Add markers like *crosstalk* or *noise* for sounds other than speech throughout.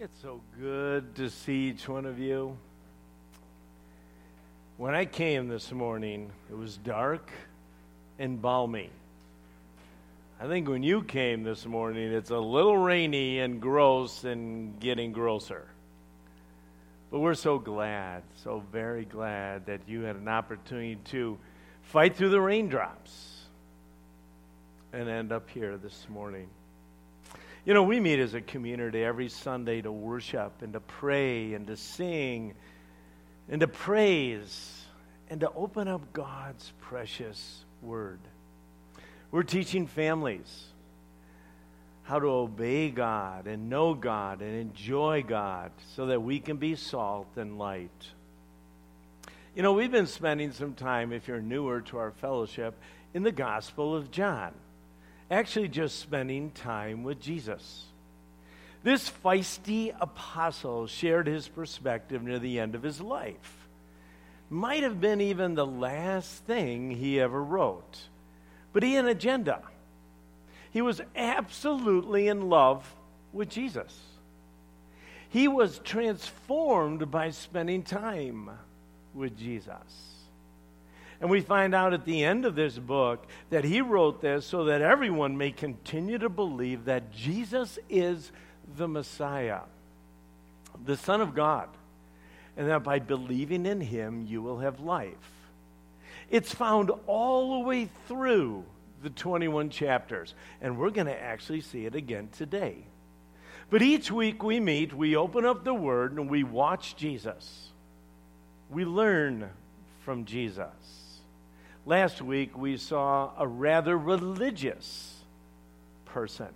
It's so good to see each one of you. When I came this morning, it was dark and balmy. I think when you came this morning, it's a little rainy and gross and getting grosser. But we're so glad, so very glad that you had an opportunity to fight through the raindrops and end up here this morning. You know, we meet as a community every Sunday to worship and to pray and to sing and to praise and to open up God's precious word. We're teaching families how to obey God and know God and enjoy God so that we can be salt and light. You know, we've been spending some time, if you're newer to our fellowship, in the Gospel of John actually just spending time with Jesus. This feisty apostle shared his perspective near the end of his life. Might have been even the last thing he ever wrote. But he had an agenda. He was absolutely in love with Jesus. He was transformed by spending time with Jesus. And we find out at the end of this book that he wrote this so that everyone may continue to believe that Jesus is the Messiah, the Son of God, and that by believing in him, you will have life. It's found all the way through the 21 chapters, and we're going to actually see it again today. But each week we meet, we open up the Word, and we watch Jesus. We learn from Jesus. Last week, we saw a rather religious person.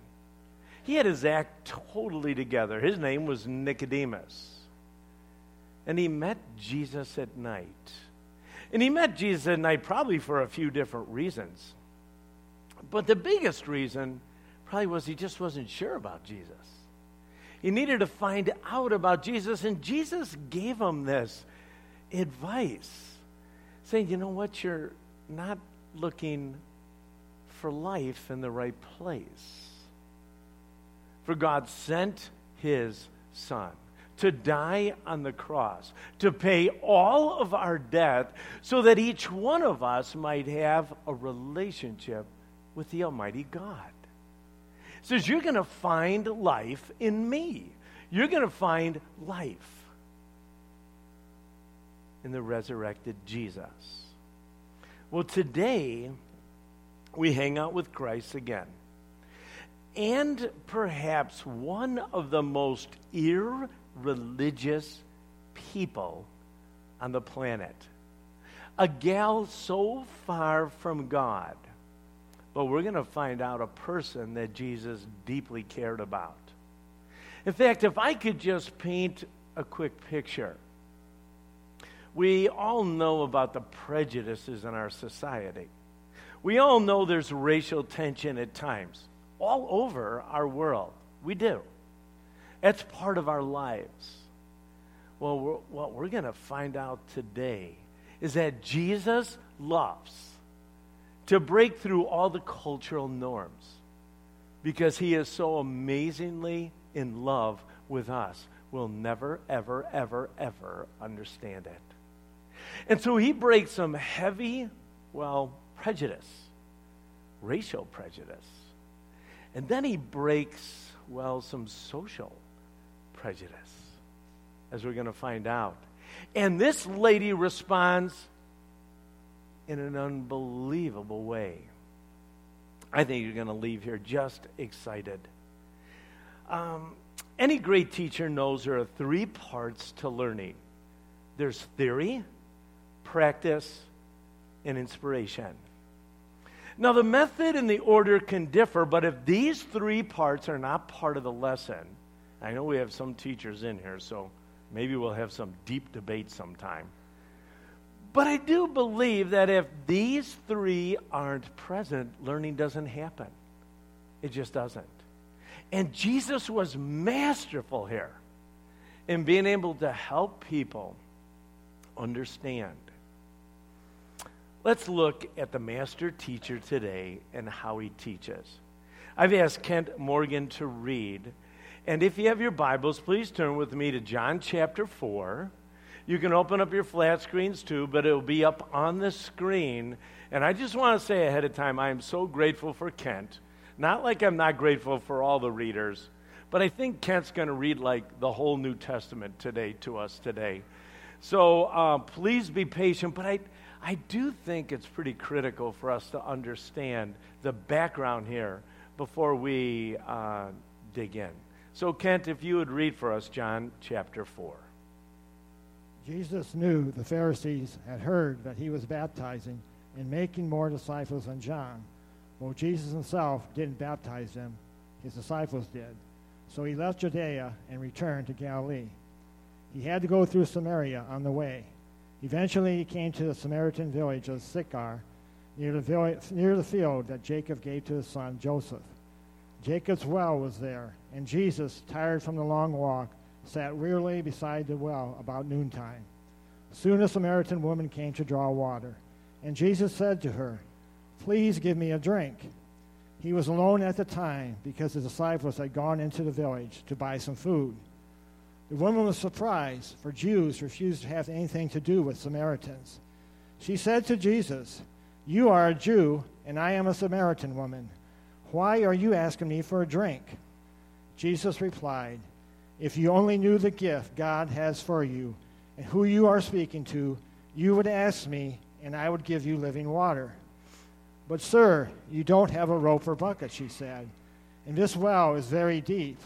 He had his act totally together. His name was Nicodemus. And he met Jesus at night. And he met Jesus at night probably for a few different reasons. But the biggest reason probably was he just wasn't sure about Jesus. He needed to find out about Jesus, and Jesus gave him this advice saying, You know what? You're, not looking for life in the right place. For God sent his Son to die on the cross, to pay all of our debt, so that each one of us might have a relationship with the Almighty God. Says, You're going to find life in me. You're going to find life in the resurrected Jesus. Well, today we hang out with Christ again. And perhaps one of the most irreligious people on the planet. A gal so far from God. But we're going to find out a person that Jesus deeply cared about. In fact, if I could just paint a quick picture we all know about the prejudices in our society. We all know there's racial tension at times all over our world. We do. That's part of our lives. Well, we're, what we're going to find out today is that Jesus loves to break through all the cultural norms because he is so amazingly in love with us. We'll never, ever, ever, ever understand it. And so he breaks some heavy, well, prejudice, racial prejudice. And then he breaks, well, some social prejudice, as we're going to find out. And this lady responds in an unbelievable way. I think you're going to leave here just excited. Um, any great teacher knows there are three parts to learning there's theory, practice, and inspiration. Now, the method and the order can differ, but if these three parts are not part of the lesson, I know we have some teachers in here, so maybe we'll have some deep debate sometime. But I do believe that if these three aren't present, learning doesn't happen. It just doesn't. And Jesus was masterful here in being able to help people understand Let's look at the master teacher today and how he teaches. I've asked Kent Morgan to read, And if you have your Bibles, please turn with me to John chapter 4. You can open up your flat screens too, but it'll be up on the screen. And I just want to say ahead of time, I am so grateful for Kent. Not like I'm not grateful for all the readers, but I think Kent's going to read like the whole New Testament today to us today. So uh, please be patient, but I, I do think it's pretty critical for us to understand the background here before we uh, dig in. So, Kent, if you would read for us John chapter 4. Jesus knew the Pharisees had heard that he was baptizing and making more disciples than John. Well, Jesus himself didn't baptize them, his disciples did. So he left Judea and returned to Galilee. He had to go through Samaria on the way. Eventually, he came to the Samaritan village of Sychar, near the, village, near the field that Jacob gave to his son Joseph. Jacob's well was there, and Jesus, tired from the long walk, sat wearily beside the well about noontime. Soon a Samaritan woman came to draw water, and Jesus said to her, Please give me a drink. He was alone at the time because his disciples had gone into the village to buy some food. The woman was surprised, for Jews refused to have anything to do with Samaritans. She said to Jesus, You are a Jew, and I am a Samaritan woman. Why are you asking me for a drink? Jesus replied, If you only knew the gift God has for you and who you are speaking to, you would ask me, and I would give you living water. But, sir, you don't have a rope or bucket, she said, and this well is very deep.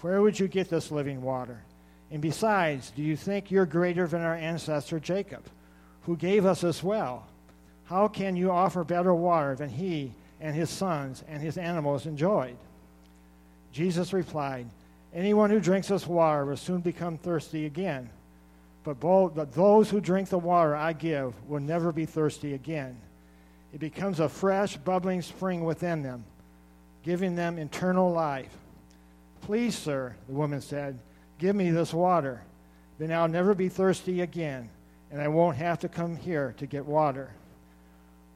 Where would you get this living water? And besides, do you think you're greater than our ancestor Jacob, who gave us this well? How can you offer better water than he and his sons and his animals enjoyed. Jesus replied, Anyone who drinks this water will soon become thirsty again. But, both, but those who drink the water I give will never be thirsty again. It becomes a fresh, bubbling spring within them, giving them eternal life. Please, sir, the woman said, give me this water. Then I'll never be thirsty again, and I won't have to come here to get water.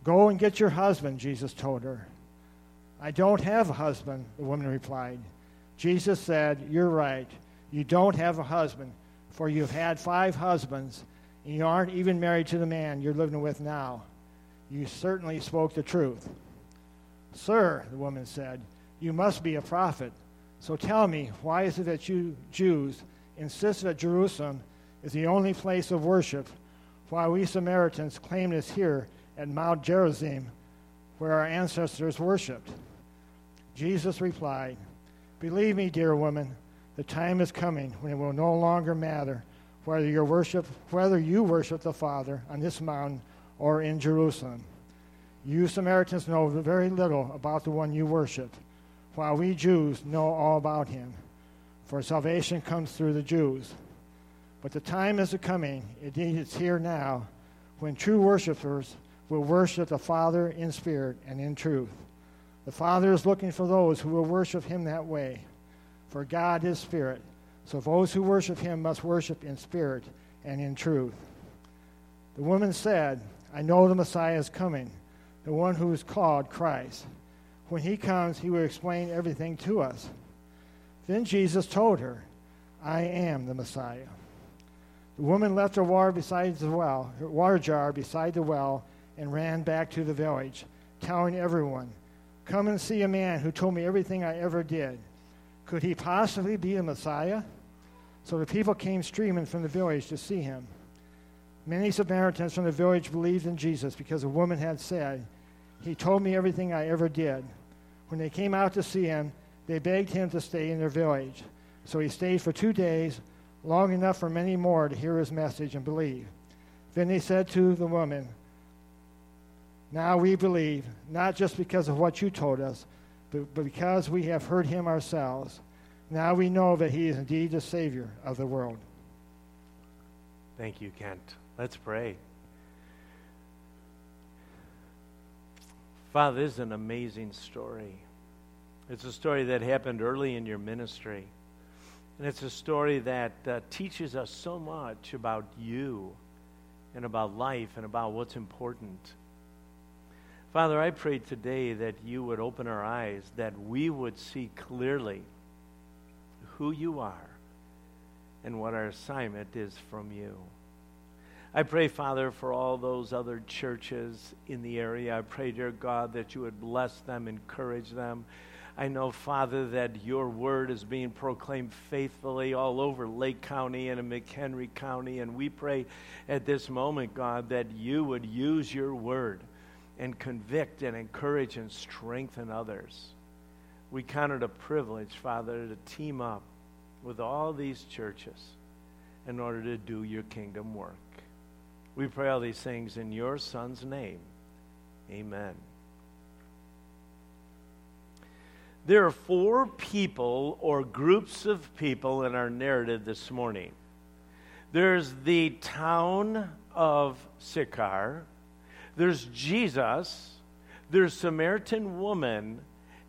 Go and get your husband, Jesus told her. I don't have a husband, the woman replied. Jesus said, You're right. You don't have a husband, for you've had five husbands, and you aren't even married to the man you're living with now. You certainly spoke the truth. Sir, the woman said, You must be a prophet. So tell me, why is it that you Jews insist that Jerusalem is the only place of worship, while we Samaritans claim it is here at Mount Gerizim, where our ancestors worshipped. Jesus replied, Believe me, dear woman, the time is coming when it will no longer matter whether you worship whether you worship the Father on this mountain or in Jerusalem. You Samaritans know very little about the one you worship, while we Jews know all about him. For salvation comes through the Jews. But the time is coming, indeed it's here now, when true worshippers will worship the Father in spirit and in truth. The Father is looking for those who will worship him that way. For God is spirit. So those who worship him must worship in spirit and in truth. The woman said, I know the Messiah is coming, the one who is called Christ. When he comes, he will explain everything to us. Then Jesus told her, I am the Messiah. The woman left her water beside the well, her water jar beside the well, and ran back to the village, telling everyone, Come and see a man who told me everything I ever did. Could he possibly be the Messiah? So the people came streaming from the village to see him. Many Samaritans from the village believed in Jesus because a woman had said, He told me everything I ever did. When they came out to see him, they begged him to stay in their village. So he stayed for two days, long enough for many more to hear his message and believe. Then they said to the woman, now we believe, not just because of what you told us, but because we have heard him ourselves. Now we know that he is indeed the Savior of the world. Thank you, Kent. Let's pray. Father, this is an amazing story. It's a story that happened early in your ministry. And it's a story that uh, teaches us so much about you and about life and about what's important. Father, I pray today that you would open our eyes, that we would see clearly who you are and what our assignment is from you. I pray, Father, for all those other churches in the area. I pray, dear God, that you would bless them, encourage them. I know, Father, that your word is being proclaimed faithfully all over Lake County and in McHenry County. And we pray at this moment, God, that you would use your word and convict and encourage and strengthen others. We count it a privilege, Father, to team up with all these churches in order to do your kingdom work. We pray all these things in your Son's name. Amen. There are four people or groups of people in our narrative this morning. There's the town of Sychar, there's Jesus, there's Samaritan woman,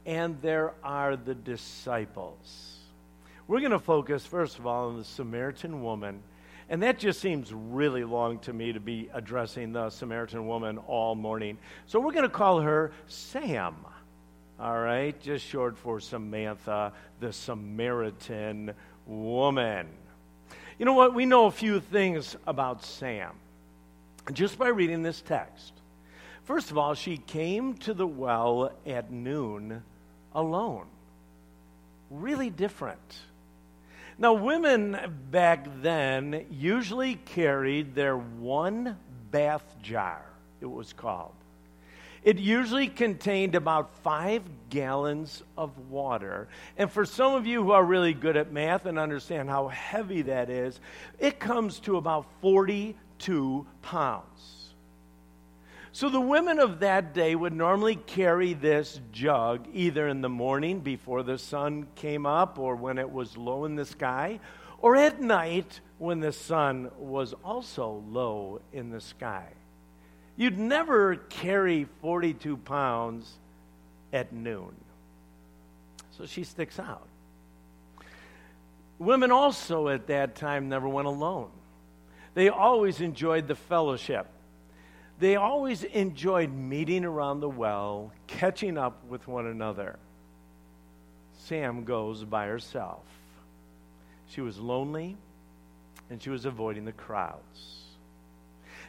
and there are the disciples. We're going to focus, first of all, on the Samaritan woman and that just seems really long to me to be addressing the Samaritan woman all morning. So we're going to call her Sam. All right, just short for Samantha, the Samaritan woman. You know what? We know a few things about Sam just by reading this text. First of all, she came to the well at noon alone. Really different. Now, women back then usually carried their one bath jar, it was called. It usually contained about five gallons of water. And for some of you who are really good at math and understand how heavy that is, it comes to about 42 pounds. So the women of that day would normally carry this jug either in the morning before the sun came up or when it was low in the sky, or at night when the sun was also low in the sky. You'd never carry 42 pounds at noon. So she sticks out. Women also at that time never went alone. They always enjoyed the fellowship they always enjoyed meeting around the well, catching up with one another. Sam goes by herself. She was lonely and she was avoiding the crowds.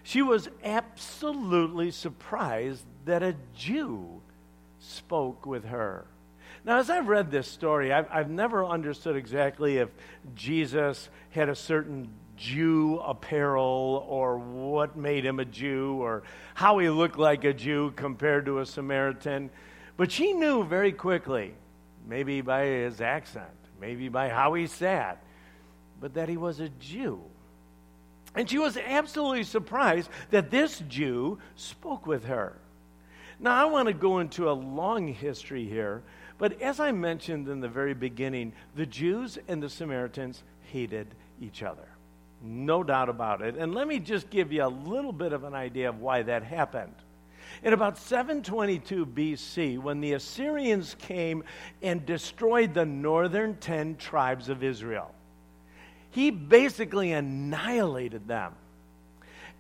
She was absolutely surprised that a Jew spoke with her. Now, as I've read this story, I've, I've never understood exactly if Jesus had a certain Jew apparel or what made him a Jew or how he looked like a Jew compared to a Samaritan. But she knew very quickly, maybe by his accent, maybe by how he sat, but that he was a Jew. And she was absolutely surprised that this Jew spoke with her. Now, I want to go into a long history here, but as I mentioned in the very beginning, the Jews and the Samaritans hated each other. No doubt about it. And let me just give you a little bit of an idea of why that happened. In about 722 BC, when the Assyrians came and destroyed the northern 10 tribes of Israel, he basically annihilated them.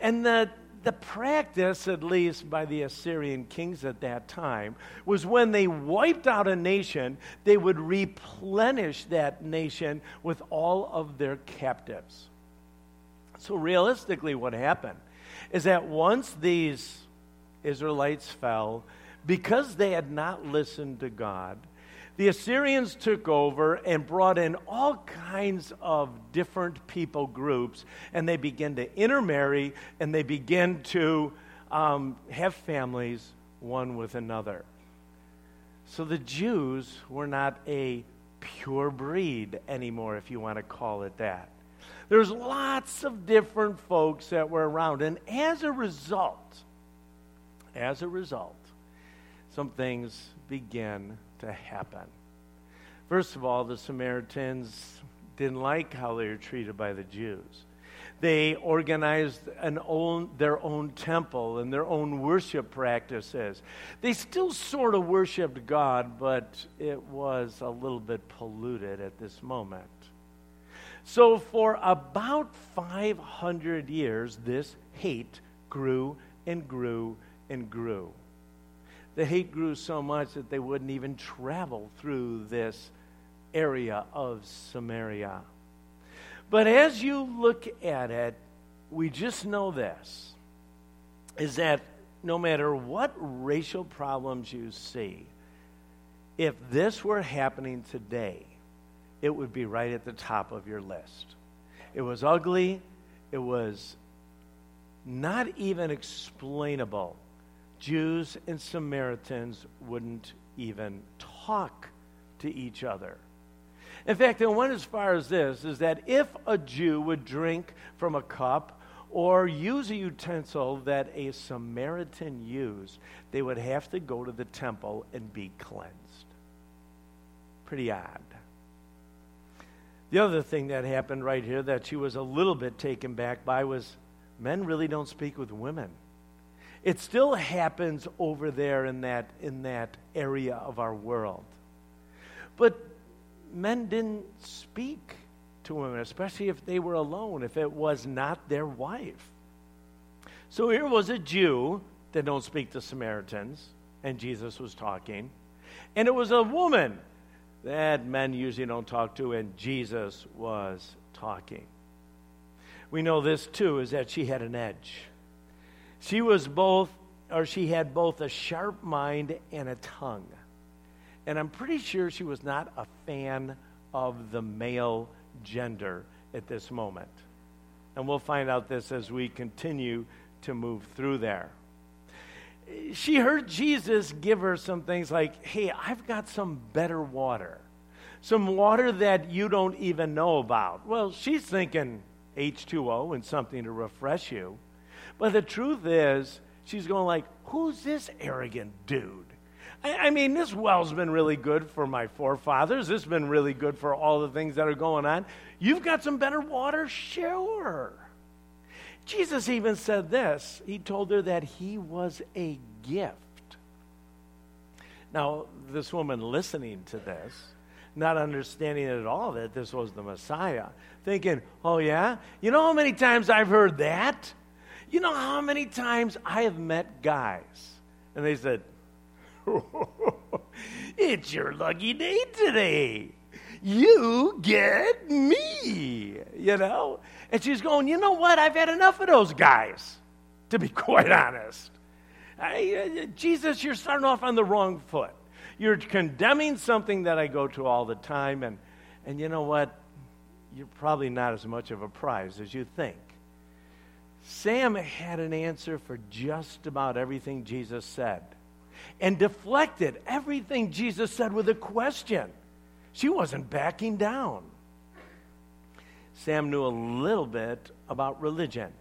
And the, the practice, at least by the Assyrian kings at that time, was when they wiped out a nation, they would replenish that nation with all of their captives. So, realistically, what happened is that once these Israelites fell, because they had not listened to God, the Assyrians took over and brought in all kinds of different people groups, and they began to intermarry and they began to um, have families one with another. So the Jews were not a pure breed anymore, if you want to call it that. There's lots of different folks that were around. And as a result, as a result, some things began to happen. First of all, the Samaritans didn't like how they were treated by the Jews. They organized an own, their own temple and their own worship practices. They still sort of worshiped God, but it was a little bit polluted at this moment. So, for about 500 years, this hate grew and grew and grew. The hate grew so much that they wouldn't even travel through this area of Samaria. But as you look at it, we just know this is that no matter what racial problems you see, if this were happening today, it would be right at the top of your list. It was ugly, it was not even explainable. Jews and Samaritans wouldn't even talk to each other. In fact, it went as far as this is that if a Jew would drink from a cup or use a utensil that a Samaritan used, they would have to go to the temple and be cleansed. Pretty odd. The other thing that happened right here that she was a little bit taken back by was men really don't speak with women. It still happens over there in that, in that area of our world. But men didn't speak to women, especially if they were alone, if it was not their wife. So here was a Jew that don't speak to Samaritans, and Jesus was talking. And it was a woman that men usually don't talk to, and Jesus was talking. We know this too is that she had an edge. She was both, or she had both a sharp mind and a tongue. And I'm pretty sure she was not a fan of the male gender at this moment. And we'll find out this as we continue to move through there. She heard Jesus give her some things like, hey, I've got some better water, some water that you don't even know about. Well, she's thinking H2O and something to refresh you. But the truth is, she's going like, who's this arrogant dude? I, I mean, this well's been really good for my forefathers. This has been really good for all the things that are going on. You've got some better water? Sure. Jesus even said this. He told her that he was a gift. Now, this woman listening to this, not understanding at all that this was the Messiah, thinking, oh, yeah? You know how many times I've heard that? You know how many times I have met guys? And they said, *laughs* it's your lucky day today. You get me, you know? And she's going, you know what? I've had enough of those guys, to be *laughs* quite honest. I, uh, Jesus, you're starting off on the wrong foot. You're condemning something that I go to all the time, and, and you know what? You're probably not as much of a prize as you think. Sam had an answer for just about everything Jesus said and deflected everything Jesus said with a question. She wasn't backing down. Sam knew a little bit about religion,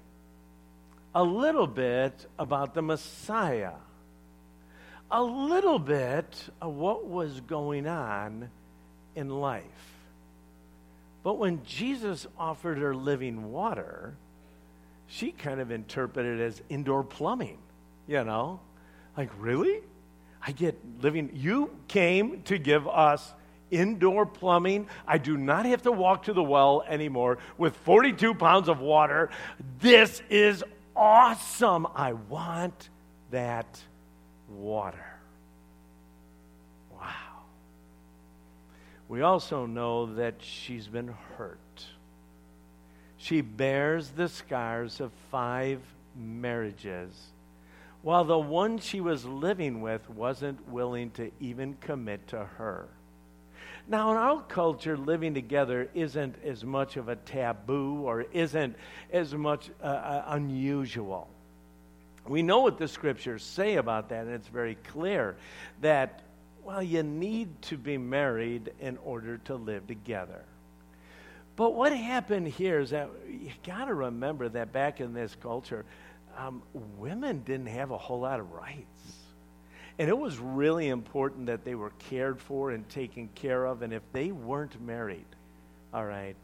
a little bit about the Messiah, a little bit of what was going on in life. But when Jesus offered her living water, she kind of interpreted it as indoor plumbing, you know? Like, really? I get living. You came to give us indoor plumbing. I do not have to walk to the well anymore with 42 pounds of water. This is awesome. I want that water. Wow. We also know that she's been hurt. She bears the scars of five marriages while the one she was living with wasn't willing to even commit to her. Now, in our culture, living together isn't as much of a taboo or isn't as much uh, uh, unusual. We know what the scriptures say about that, and it's very clear that, well, you need to be married in order to live together. But what happened here is that you got to remember that back in this culture, um, women didn't have a whole lot of rights. And it was really important that they were cared for and taken care of. And if they weren't married, all right,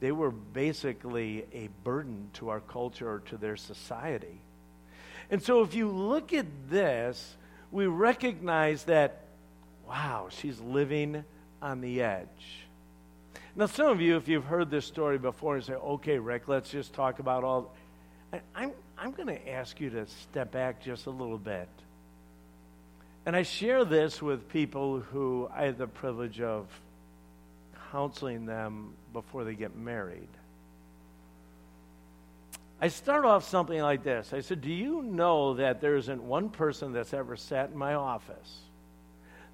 they were basically a burden to our culture or to their society. And so if you look at this, we recognize that, wow, she's living on the edge. Now, some of you, if you've heard this story before, and say, okay, Rick, let's just talk about all. I'm, I'm going to ask you to step back just a little bit. And I share this with people who I have the privilege of counseling them before they get married. I start off something like this. I said, Do you know that there isn't one person that's ever sat in my office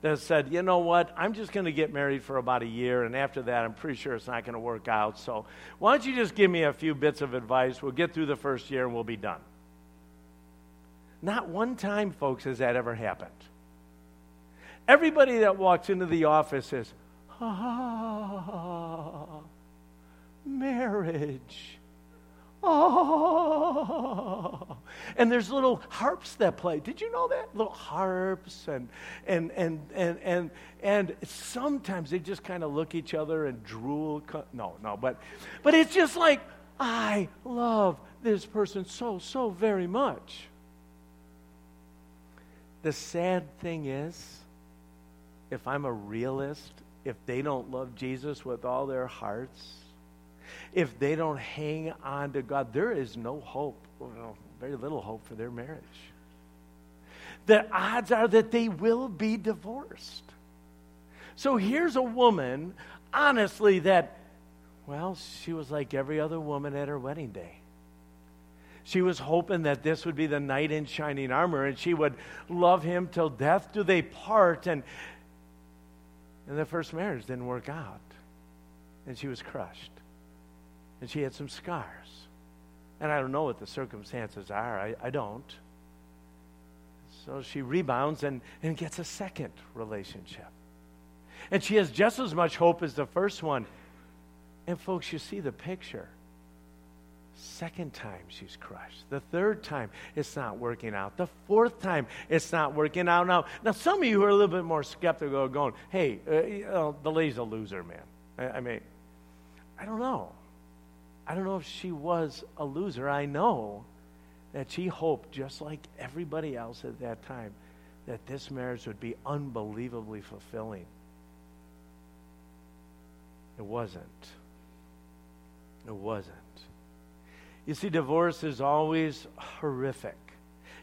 that said, You know what? I'm just going to get married for about a year, and after that, I'm pretty sure it's not going to work out. So why don't you just give me a few bits of advice? We'll get through the first year and we'll be done. Not one time, folks, has that ever happened. Everybody that walks into the office says, Ah, marriage. Oh, and there's little harps that play. Did you know that? Little harps and and and and and and sometimes they just kind of look each other and drool. No, no, but but it's just like I love this person so so very much. The sad thing is, if I'm a realist, if they don't love Jesus with all their hearts, if they don't hang on to God, there is no hope, well, very little hope for their marriage. The odds are that they will be divorced. So here's a woman, honestly, that, well, she was like every other woman at her wedding day. She was hoping that this would be the knight in shining armor and she would love him till death do they part. And, and the first marriage didn't work out. And she was crushed. And she had some scars. And I don't know what the circumstances are. I, I don't. So she rebounds and, and gets a second relationship. And she has just as much hope as the first one. And, folks, you see the picture. Second time she's crushed. The third time it's not working out. The fourth time it's not working out. Now, now some of you are a little bit more skeptical are going, hey, uh, you know, the lady's a loser, man. I, I mean, I don't know. I don't know if she was a loser. I know that she hoped, just like everybody else at that time, that this marriage would be unbelievably fulfilling. It wasn't. It wasn't. You see, divorce is always horrific.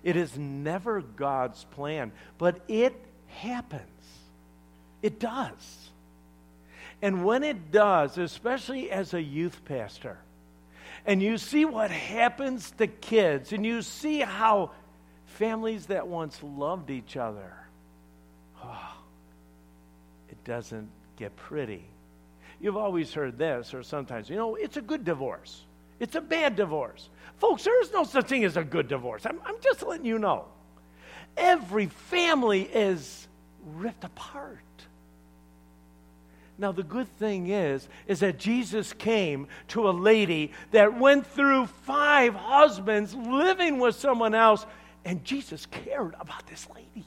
It is never God's plan, but it happens. It does. And when it does, especially as a youth pastor, and you see what happens to kids, and you see how families that once loved each other, oh, it doesn't get pretty. You've always heard this, or sometimes, you know, it's a good divorce. It's a bad divorce. Folks, there is no such thing as a good divorce. I'm, I'm just letting you know. Every family is ripped apart. Now the good thing is is that Jesus came to a lady that went through five husbands living with someone else and Jesus cared about this lady.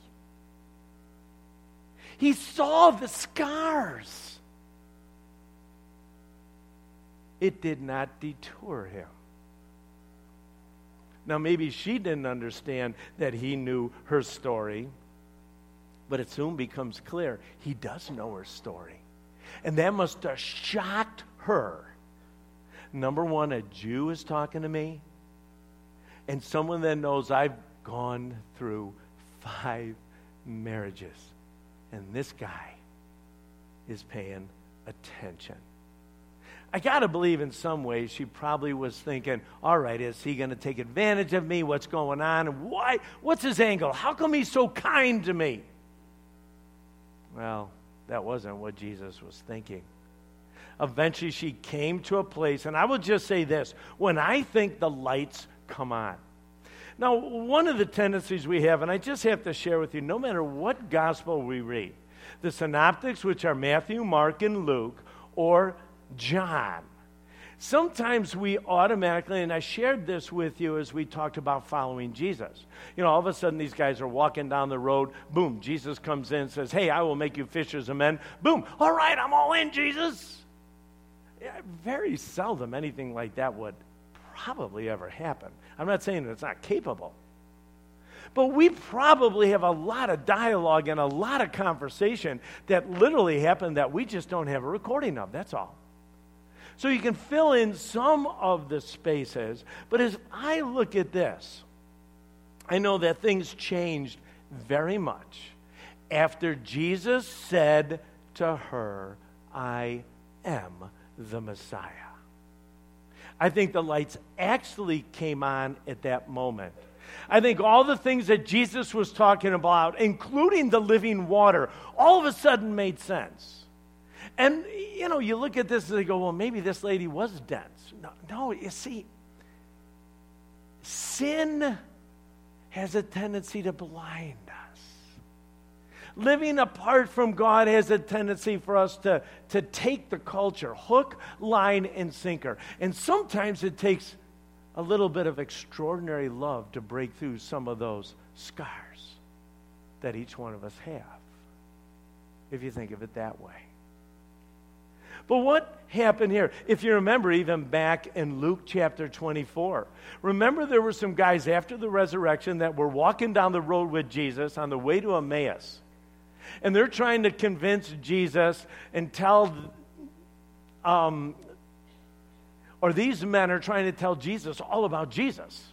He saw the scars. It did not detour him. Now, maybe she didn't understand that he knew her story, but it soon becomes clear he does know her story. And that must have shocked her. Number one, a Jew is talking to me, and someone that knows I've gone through five marriages, and this guy is paying attention. I got to believe in some ways she probably was thinking, all right, is he going to take advantage of me? What's going on? Why? What's his angle? How come he's so kind to me? Well, that wasn't what Jesus was thinking. Eventually, she came to a place, and I will just say this when I think the lights come on. Now, one of the tendencies we have, and I just have to share with you no matter what gospel we read, the synoptics, which are Matthew, Mark, and Luke, or John. Sometimes we automatically, and I shared this with you as we talked about following Jesus. You know, all of a sudden these guys are walking down the road. Boom, Jesus comes in says, Hey, I will make you fishers of men. Boom, all right, I'm all in, Jesus. Yeah, very seldom anything like that would probably ever happen. I'm not saying that it's not capable. But we probably have a lot of dialogue and a lot of conversation that literally happened that we just don't have a recording of. That's all. So you can fill in some of the spaces. But as I look at this, I know that things changed very much after Jesus said to her, I am the Messiah. I think the lights actually came on at that moment. I think all the things that Jesus was talking about, including the living water, all of a sudden made sense. And, you know, you look at this and they go, well, maybe this lady was dense. No, no you see, sin has a tendency to blind us. Living apart from God has a tendency for us to, to take the culture, hook, line, and sinker. And sometimes it takes a little bit of extraordinary love to break through some of those scars that each one of us have, if you think of it that way. But what happened here? If you remember, even back in Luke chapter 24, remember there were some guys after the resurrection that were walking down the road with Jesus on the way to Emmaus. And they're trying to convince Jesus and tell um, or these men are trying to tell Jesus all about Jesus.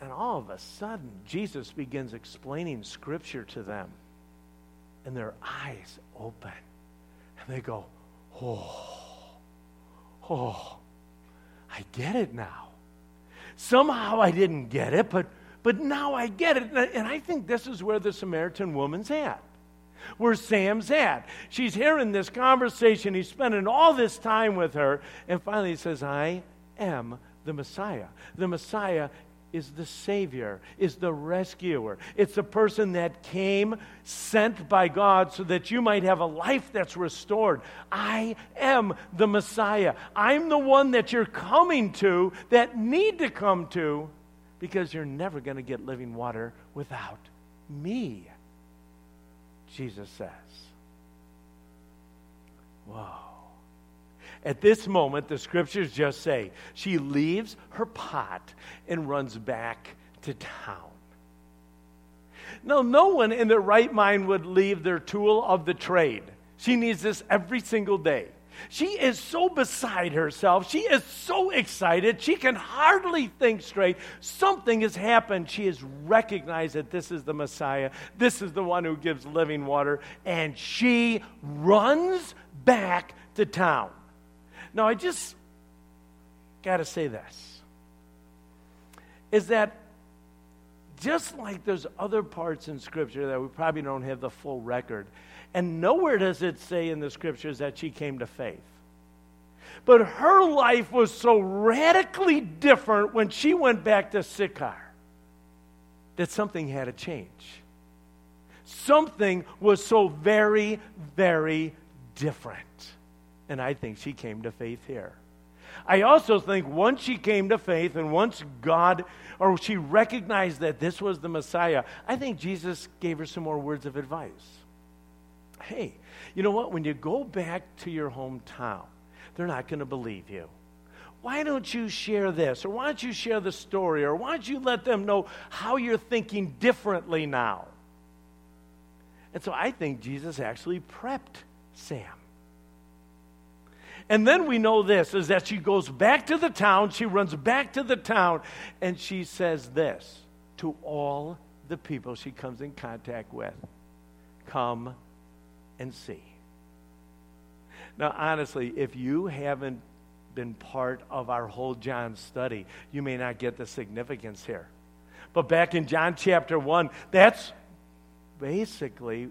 And all of a sudden, Jesus begins explaining Scripture to them. And their eyes open. They go, Oh, oh, I get it now. Somehow I didn't get it, but, but now I get it. And I think this is where the Samaritan woman's at where Sam's at. She's hearing this conversation. He's spending all this time with her. And finally, he says, I am the Messiah. The Messiah is the Savior, is the rescuer. It's the person that came, sent by God, so that you might have a life that's restored. I am the Messiah. I'm the one that you're coming to, that need to come to, because you're never going to get living water without me. Jesus says. Whoa. At this moment, the scriptures just say she leaves her pot and runs back to town. Now, no one in their right mind would leave their tool of the trade. She needs this every single day. She is so beside herself. She is so excited. She can hardly think straight. Something has happened. She has recognized that this is the Messiah. This is the one who gives living water. And she runs back to town. Now, I just got to say this is that just like there's other parts in Scripture that we probably don't have the full record, and nowhere does it say in the scriptures that she came to faith. But her life was so radically different when she went back to Sychar that something had to change. Something was so very, very different. And I think she came to faith here. I also think once she came to faith and once God, or she recognized that this was the Messiah, I think Jesus gave her some more words of advice hey, you know what? When you go back to your hometown, they're not going to believe you. Why don't you share this? Or why don't you share the story? Or why don't you let them know how you're thinking differently now? And so I think Jesus actually prepped Sam. And then we know this is that she goes back to the town, she runs back to the town, and she says this to all the people she comes in contact with Come and see. Now, honestly, if you haven't been part of our whole John study, you may not get the significance here. But back in John chapter 1, that's basically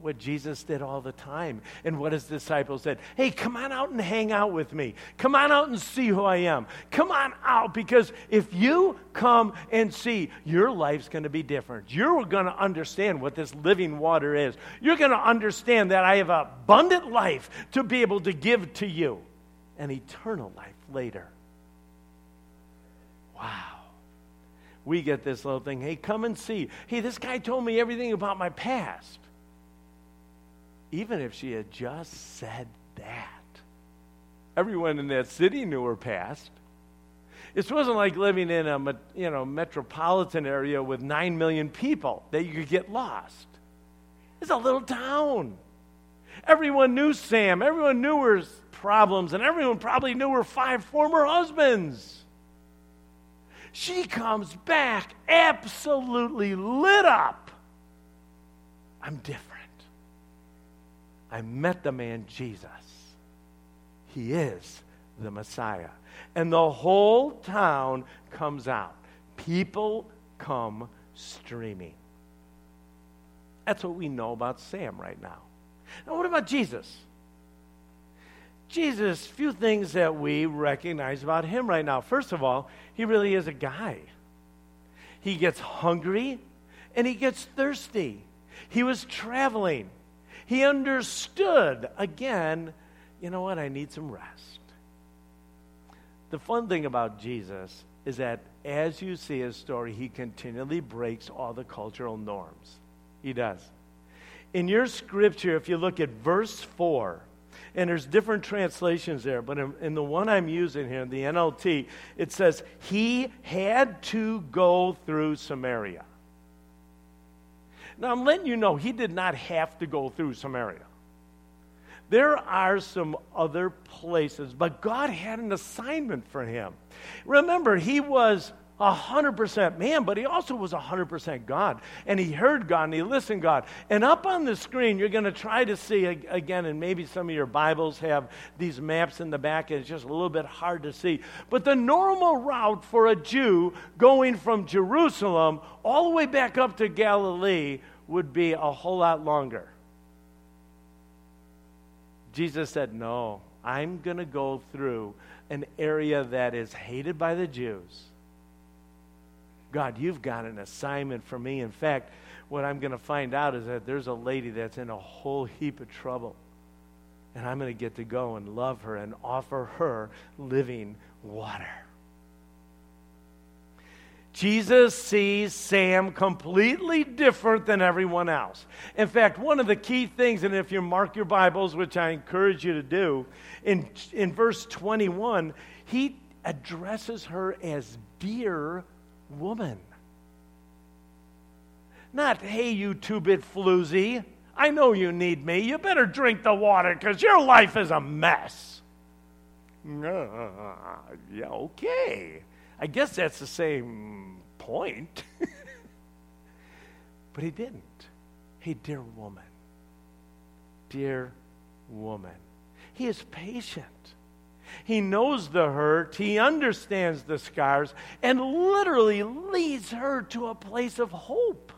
what Jesus did all the time and what his disciples said. Hey, come on out and hang out with me. Come on out and see who I am. Come on out because if you come and see, your life's going to be different. You're going to understand what this living water is. You're going to understand that I have abundant life to be able to give to you and eternal life later. Wow we get this little thing hey, come and see. Hey, this guy told me everything about my past even if she had just said that. Everyone in that city knew her past. This wasn't like living in a you know, metropolitan area with 9 million people that you could get lost. It's a little town. Everyone knew Sam. Everyone knew her problems, and everyone probably knew her five former husbands. She comes back absolutely lit up. I'm different. I met the man Jesus. He is the Messiah. And the whole town comes out. People come streaming. That's what we know about Sam right now. Now, what about Jesus? Jesus, few things that we recognize about him right now. First of all, he really is a guy. He gets hungry and he gets thirsty. He was traveling. He understood, again, you know what? I need some rest. The fun thing about Jesus is that as you see his story, he continually breaks all the cultural norms. He does. In your scripture, if you look at verse 4, and there's different translations there, but in, in, the one I'm using here, the NLT, it says, He had to go through Samaria. Now, I'm letting you know, he did not have to go through Samaria. There are some other places, but God had an assignment for him. Remember, he was 100% man, but he also was 100% God. And he heard God and he listened God. And up on the screen, you're going to try to see again, and maybe some of your Bibles have these maps in the back, and it's just a little bit hard to see. But the normal route for a Jew going from Jerusalem all the way back up to Galilee would be a whole lot longer. Jesus said, No, I'm going to go through an area that is hated by the Jews. God, you've got an assignment for me. In fact, what I'm going to find out is that there's a lady that's in a whole heap of trouble. And I'm going to get to go and love her and offer her living water. Jesus sees Sam completely different than everyone else. In fact, one of the key things, and if you mark your Bibles, which I encourage you to do, in, in verse 21, he addresses her as dear woman. Not, hey, you two bit floozy. I know you need me. You better drink the water because your life is a mess. Yeah, okay. I guess that's the same point. *laughs* but he didn't. Hey, dear woman, dear woman. He is patient. He knows the hurt, he understands the scars, and literally leads her to a place of hope.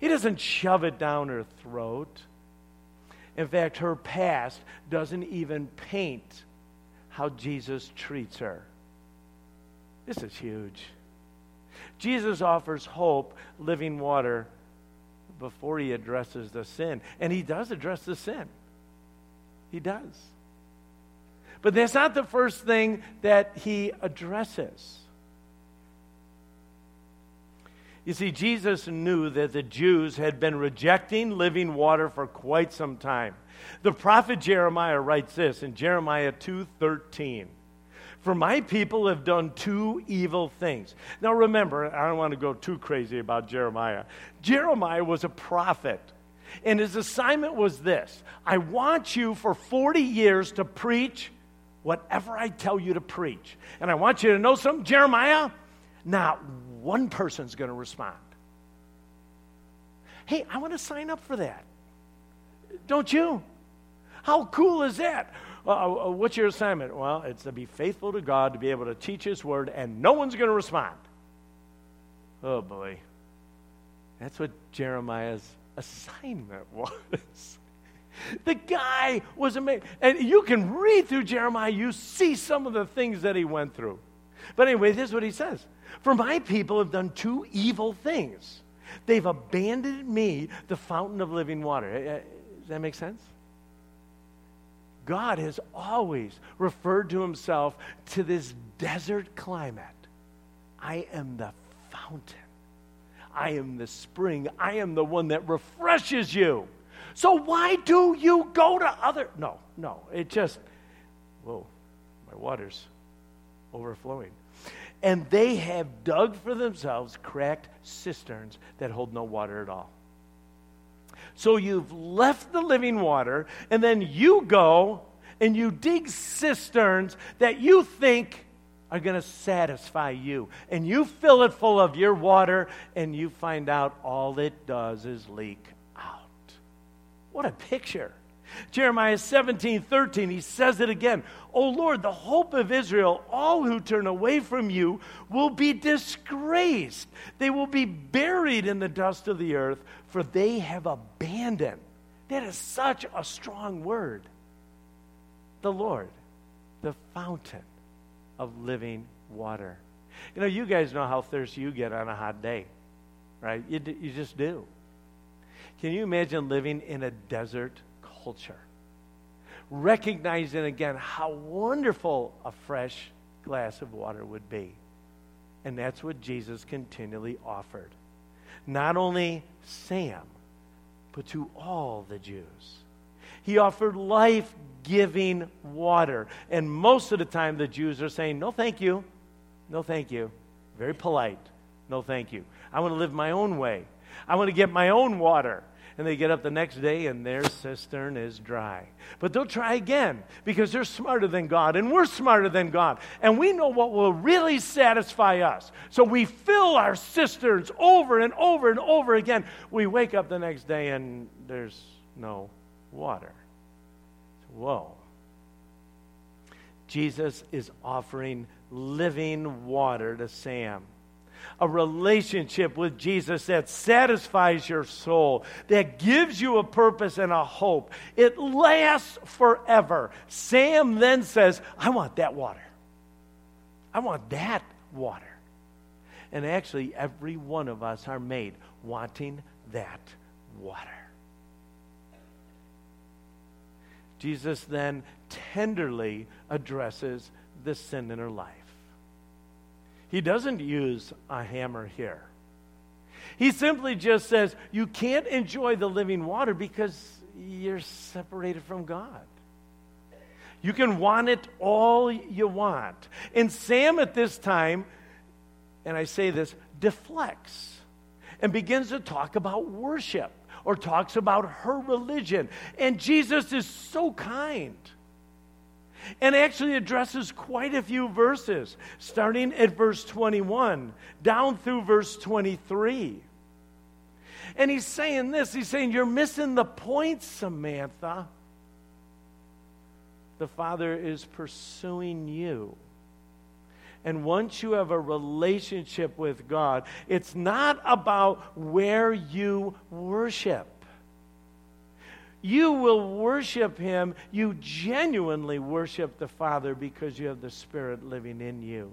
He doesn't shove it down her throat. In fact, her past doesn't even paint how Jesus treats her. This is huge. Jesus offers hope, living water, before he addresses the sin. And he does address the sin. He does. But that's not the first thing that he addresses. You see, Jesus knew that the Jews had been rejecting living water for quite some time. The prophet Jeremiah writes this in Jeremiah 2:13. For my people have done two evil things. Now remember, I don't want to go too crazy about Jeremiah. Jeremiah was a prophet. And his assignment was this I want you for 40 years to preach whatever I tell you to preach. And I want you to know something, Jeremiah, not one person's going to respond. Hey, I want to sign up for that. Don't you? How cool is that? Uh, uh, what's your assignment? Well, it's to be faithful to God, to be able to teach His word, and no one's going to respond. Oh, boy. That's what Jeremiah's assignment *laughs* was. The guy was amazing. And you can read through Jeremiah, you see some of the things that he went through. But anyway, this is what he says For my people have done two evil things. They've abandoned me, the fountain of living water. Eh, eh, does that make sense? God has always referred to himself to this desert climate. I am the fountain. I am the spring. I am the one that refreshes you. So why do you go to other? No, no. It just, whoa, my water's overflowing. And they have dug for themselves cracked cisterns that hold no water at all. So you've left the living water, and then you go and you dig cisterns that you think are going to satisfy you. And you fill it full of your water, and you find out all it does is leak. What a picture. Jeremiah 17, 13, he says it again. O Lord, the hope of Israel, all who turn away from you will be disgraced. They will be buried in the dust of the earth, for they have abandoned. That is such a strong word. The Lord, the fountain of living water. You know, you guys know how thirsty you get on a hot day, right? You, you just do. Can you imagine living in a desert culture. Recognizing again how wonderful a fresh glass of water would be. And that's what Jesus continually offered. Not only Sam, but to all the Jews. He offered life giving water. And most of the time, the Jews are saying, No, thank you. No, thank you. Very polite. No, thank you. I want to live my own way. I want to get my own water and they get up the next day and their cistern is dry. But they'll try again because they're smarter than God and we're smarter than God. And we know what will really satisfy us. So we fill our cisterns over and over and over again. We wake up the next day and there's no water. Whoa. Jesus is offering living water to Sam a relationship with Jesus that satisfies your soul, that gives you a purpose and a hope. It lasts forever. Sam then says, I want that water. I want that water. And actually, every one of us are made wanting that water. Jesus then tenderly addresses the sin in her life. He doesn't use a hammer here. He simply just says, You can't enjoy the living water because you're separated from God. You can want it all you want. And Sam at this time, and I say this, deflects and begins to talk about worship or talks about her religion. And Jesus is so kind and actually addresses quite a few verses, starting at verse 21 down through verse 23. And he's saying this he's saying, You're missing the point, Samantha. The Father is pursuing you. And once you have a relationship with God, it's not about where you worship you will worship him. You genuinely worship the Father because you have the Spirit living in you.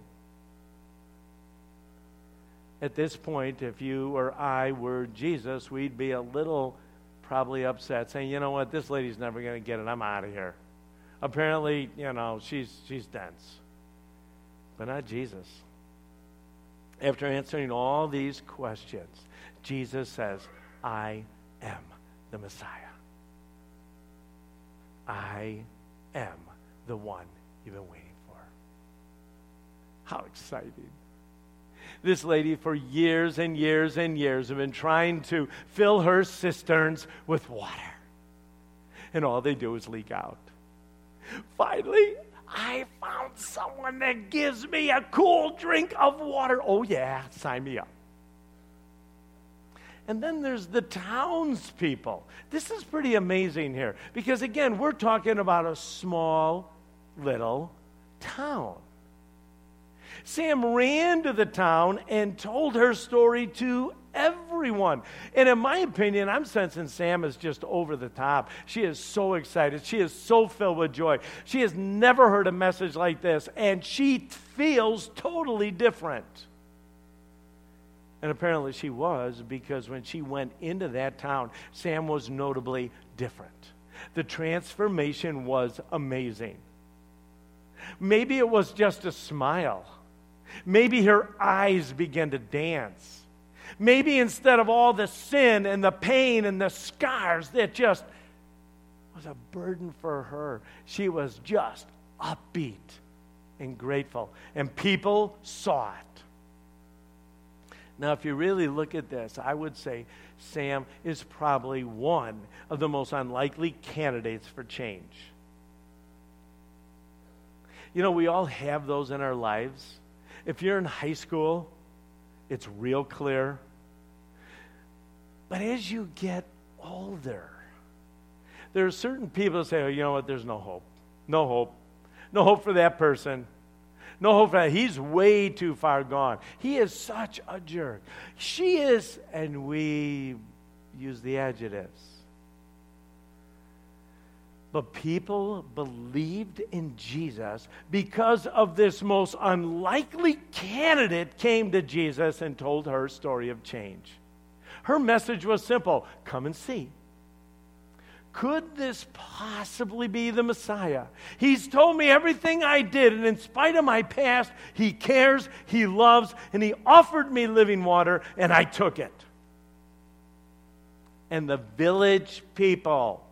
At this point, if you or I were Jesus, we'd be a little probably upset, saying, you know what, this lady's never going to get it. I'm out of here. Apparently, you know, she's, she's dense. But not Jesus. After answering all these questions, Jesus says, I am the Messiah. I am the one you've been waiting for. How exciting. This lady, for years and years and years, have been trying to fill her cisterns with water. And all they do is leak out. Finally, I found someone that gives me a cool drink of water. Oh, yeah, sign me up. And then there's the townspeople. This is pretty amazing here because, again, we're talking about a small little town. Sam ran to the town and told her story to everyone. And in my opinion, I'm sensing Sam is just over the top. She is so excited. She is so filled with joy. She has never heard a message like this, and she feels totally different. And apparently she was because when she went into that town, Sam was notably different. The transformation was amazing. Maybe it was just a smile. Maybe her eyes began to dance. Maybe instead of all the sin and the pain and the scars that just was a burden for her, she was just upbeat and grateful. And people saw it. Now, if you really look at this, I would say Sam is probably one of the most unlikely candidates for change. You know, we all have those in our lives. If you're in high school, it's real clear. But as you get older, There are certain people that say, oh, you know what, there's no hope. No hope. No hope for that person. No hope for that. He's way too far gone. He is such a jerk. She is, and we use the adjectives. But people believed in Jesus because of this most unlikely candidate came to Jesus and told her story of change. Her message was simple come and see. Could this possibly be the Messiah? He's told me everything I did, and in spite of my past, He cares, He loves, and He offered me living water, and I took it. And the village people,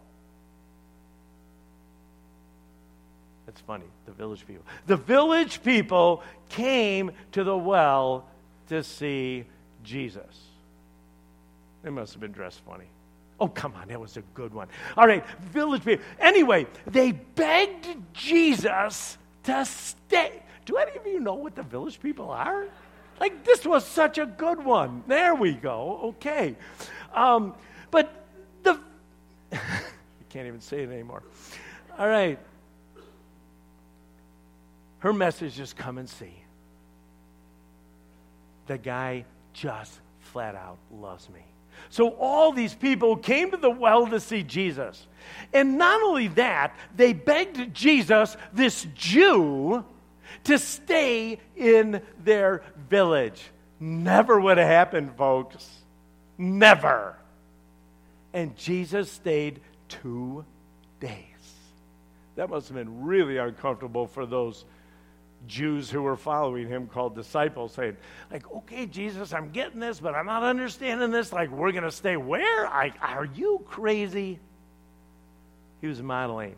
that's funny, the village people. The village people came to the well to see Jesus. They must have been dressed funny. Oh, come on, that was a good one. All right, village people. Anyway, they begged Jesus to stay. Do any of you know what the village people are? Like, this was such a good one. There we go. Okay. Um, but the. *laughs* you can't even say it anymore. All right. Her message is come and see. The guy just flat out loves me. So all these people came to the well to see Jesus. And not only that, they begged Jesus, this Jew, to stay in their village. Never would have happened, folks. Never. And Jesus stayed two days. That must have been really uncomfortable for those Jews who were following him called disciples saying, like, okay, Jesus, I'm getting this, but I'm not understanding this. Like, we're going to stay where? I, are you crazy? He was modeling.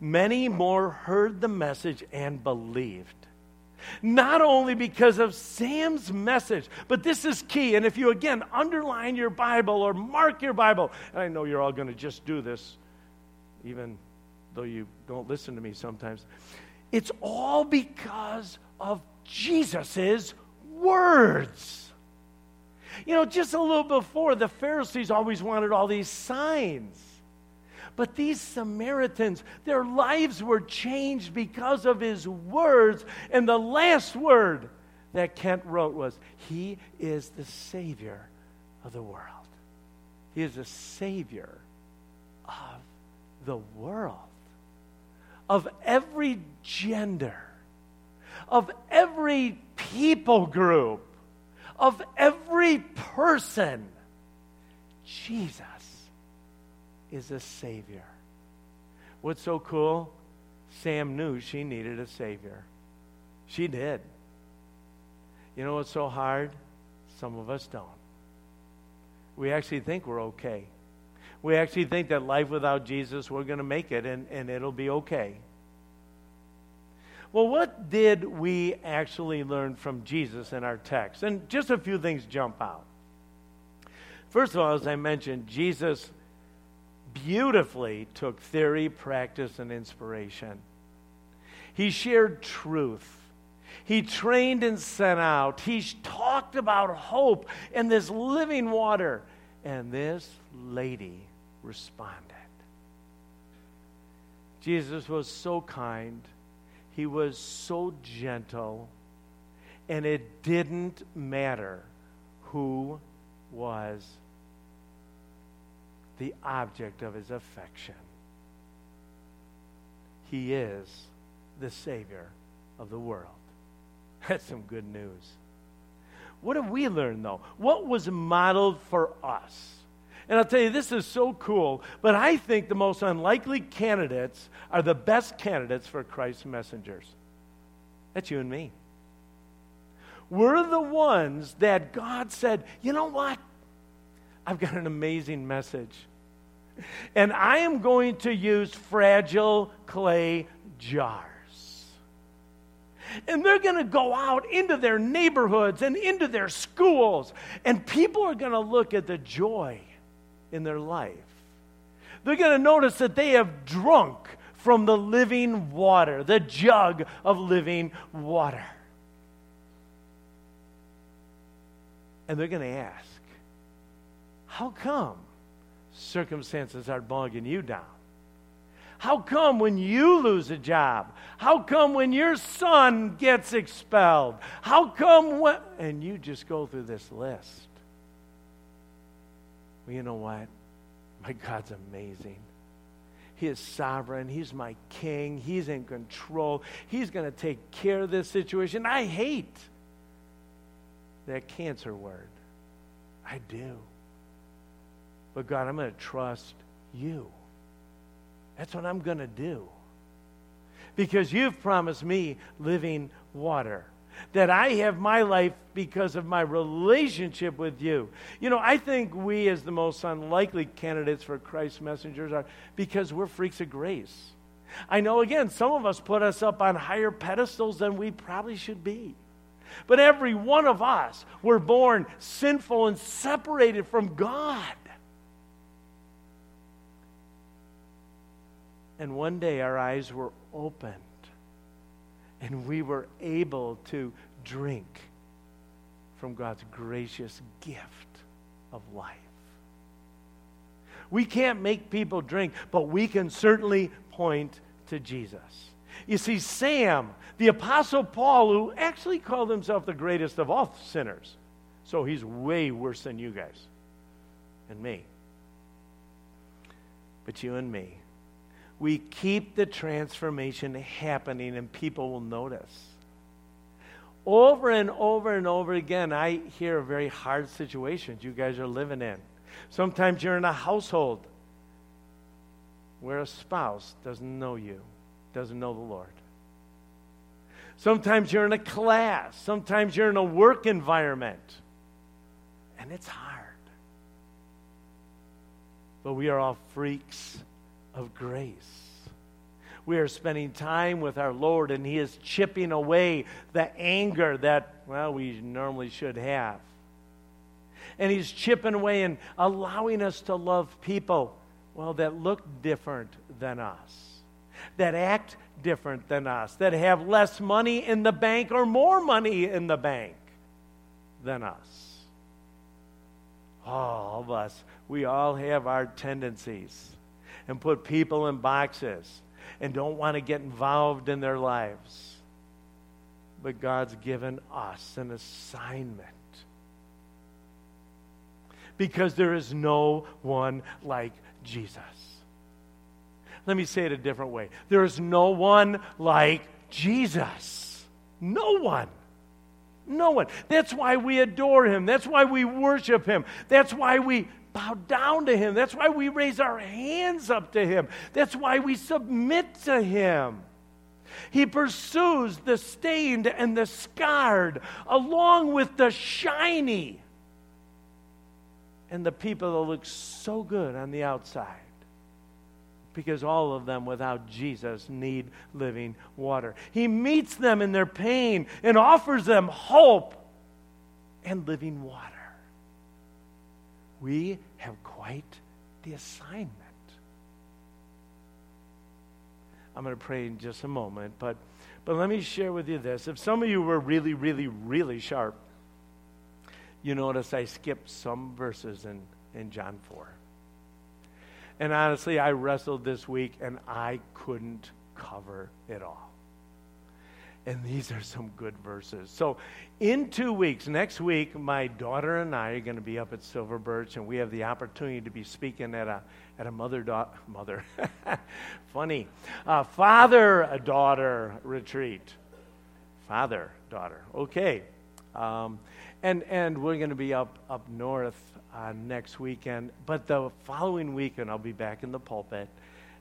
Many more heard the message and believed. Not only because of Sam's message, but this is key. And if you again underline your Bible or mark your Bible, and I know you're all going to just do this, even though you don't listen to me sometimes. It's all because of Jesus' words. You know, just a little before, the Pharisees always wanted all these signs. But these Samaritans, their lives were changed because of his words. And the last word that Kent wrote was, He is the Savior of the world. He is the Savior of the world of every gender, of every people group, of every person. Jesus is a Savior. What's so cool? Sam knew she needed a Savior. She did. You know what's so hard? Some of us don't. We actually think we're okay we actually think that life without Jesus, we're going to make it and, and it'll be okay. Well, what did we actually learn from Jesus in our text? And just a few things jump out. First of all, as I mentioned, Jesus beautifully took theory, practice, and inspiration. He shared truth. He trained and sent out. He talked about hope and this living water. And this lady responded. Jesus was so kind, he was so gentle, and it didn't matter who was the object of his affection. He is the Savior of the world. *laughs* That's some good news. What have we learned, though? What was modeled for us? And I'll tell you, this is so cool, but I think the most unlikely candidates are the best candidates for Christ's messengers. That's you and me. We're the ones that God said, you know what? I've got an amazing message. And I am going to use fragile clay jars. And they're going to go out into their neighborhoods and into their schools. And people are going to look at the joy in their life. They're going to notice that they have drunk from the living water, the jug of living water. And they're going to ask, How come circumstances are bogging you down? How come when you lose a job? How come when your son gets expelled? How come when. And you just go through this list. Well, you know what? My God's amazing. He is sovereign. He's my king. He's in control. He's going to take care of this situation. I hate that cancer word. I do. But God, I'm going to trust you. That's what I'm going to do. Because you've promised me living water. That I have my life because of my relationship with you. You know, I think we, as the most unlikely candidates for Christ's messengers, are because we're freaks of grace. I know, again, some of us put us up on higher pedestals than we probably should be. But every one of us were born sinful and separated from God. And one day our eyes were opened and we were able to drink from God's gracious gift of life. We can't make people drink, but we can certainly point to Jesus. You see, Sam, the Apostle Paul, who actually called himself the greatest of all sinners, so he's way worse than you guys and me. But you and me, we keep the transformation happening and people will notice. Over and over and over again, I hear very hard situations you guys are living in. Sometimes you're in a household where a spouse doesn't know you, doesn't know the Lord. Sometimes you're in a class. Sometimes you're in a work environment. And it's hard. But we are all freaks of grace. We are spending time with our Lord, and He is chipping away the anger that, well, we normally should have. And He's chipping away and allowing us to love people, well, that look different than us, that act different than us, that have less money in the bank or more money in the bank than us. All of us, we all have our tendencies and put people in boxes and don't want to get involved in their lives. But God's given us an assignment. Because there is no one like Jesus. Let me say it a different way. There is no one like Jesus. No one. No one. That's why we adore him. That's why we worship him. That's why we bow down to him. That's why we raise our hands up to him. That's why we submit to him. He pursues the stained and the scarred along with the shiny and the people that look so good on the outside because all of them without Jesus need living water. He meets them in their pain and offers them hope and living water. We have quite the assignment. I'm going to pray in just a moment, but, but let me share with you this. If some of you were really, really, really sharp, you notice I skipped some verses in, in John 4. And honestly, I wrestled this week and I couldn't cover it all. And these are some good verses. So, in two weeks, next week, my daughter and I are going to be up at Silver Birch, and we have the opportunity to be speaking at a at a mother daughter mother, *laughs* funny, uh, father daughter retreat, father daughter. Okay, um, and and we're going to be up up north uh, next weekend. But the following weekend, I'll be back in the pulpit,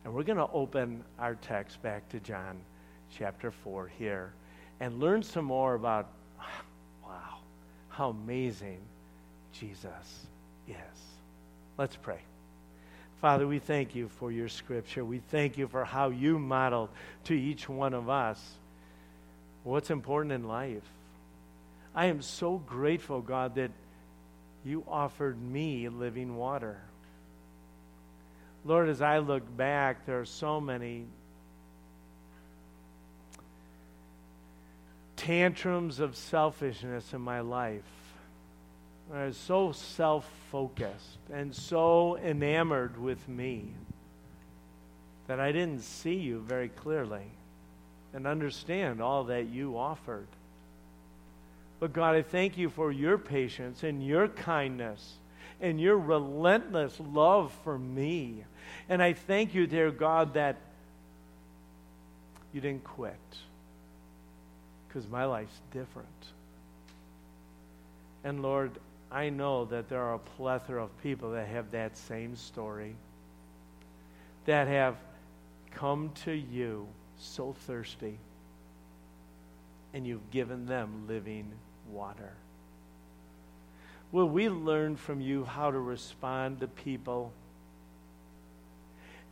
and we're going to open our text back to John chapter 4 here and learn some more about, wow, how amazing Jesus is. Let's pray. Father, we thank you for your scripture. We thank you for how you modeled to each one of us what's important in life. I am so grateful, God, that you offered me living water. Lord, as I look back, there are so many tantrums of selfishness in my life. Uh, I was so self focused and so enamored with me that I didn't see you very clearly and understand all that you offered. But God, I thank you for your patience and your kindness and your relentless love for me. And I thank you, dear God, that you didn't quit because my life's different. And Lord, I know that there are a plethora of people that have that same story, that have come to you so thirsty, and you've given them living water. Will we learn from you how to respond to people?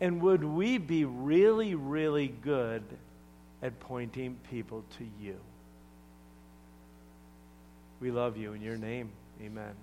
And would we be really, really good at pointing people to you? We love you in your name. Amen.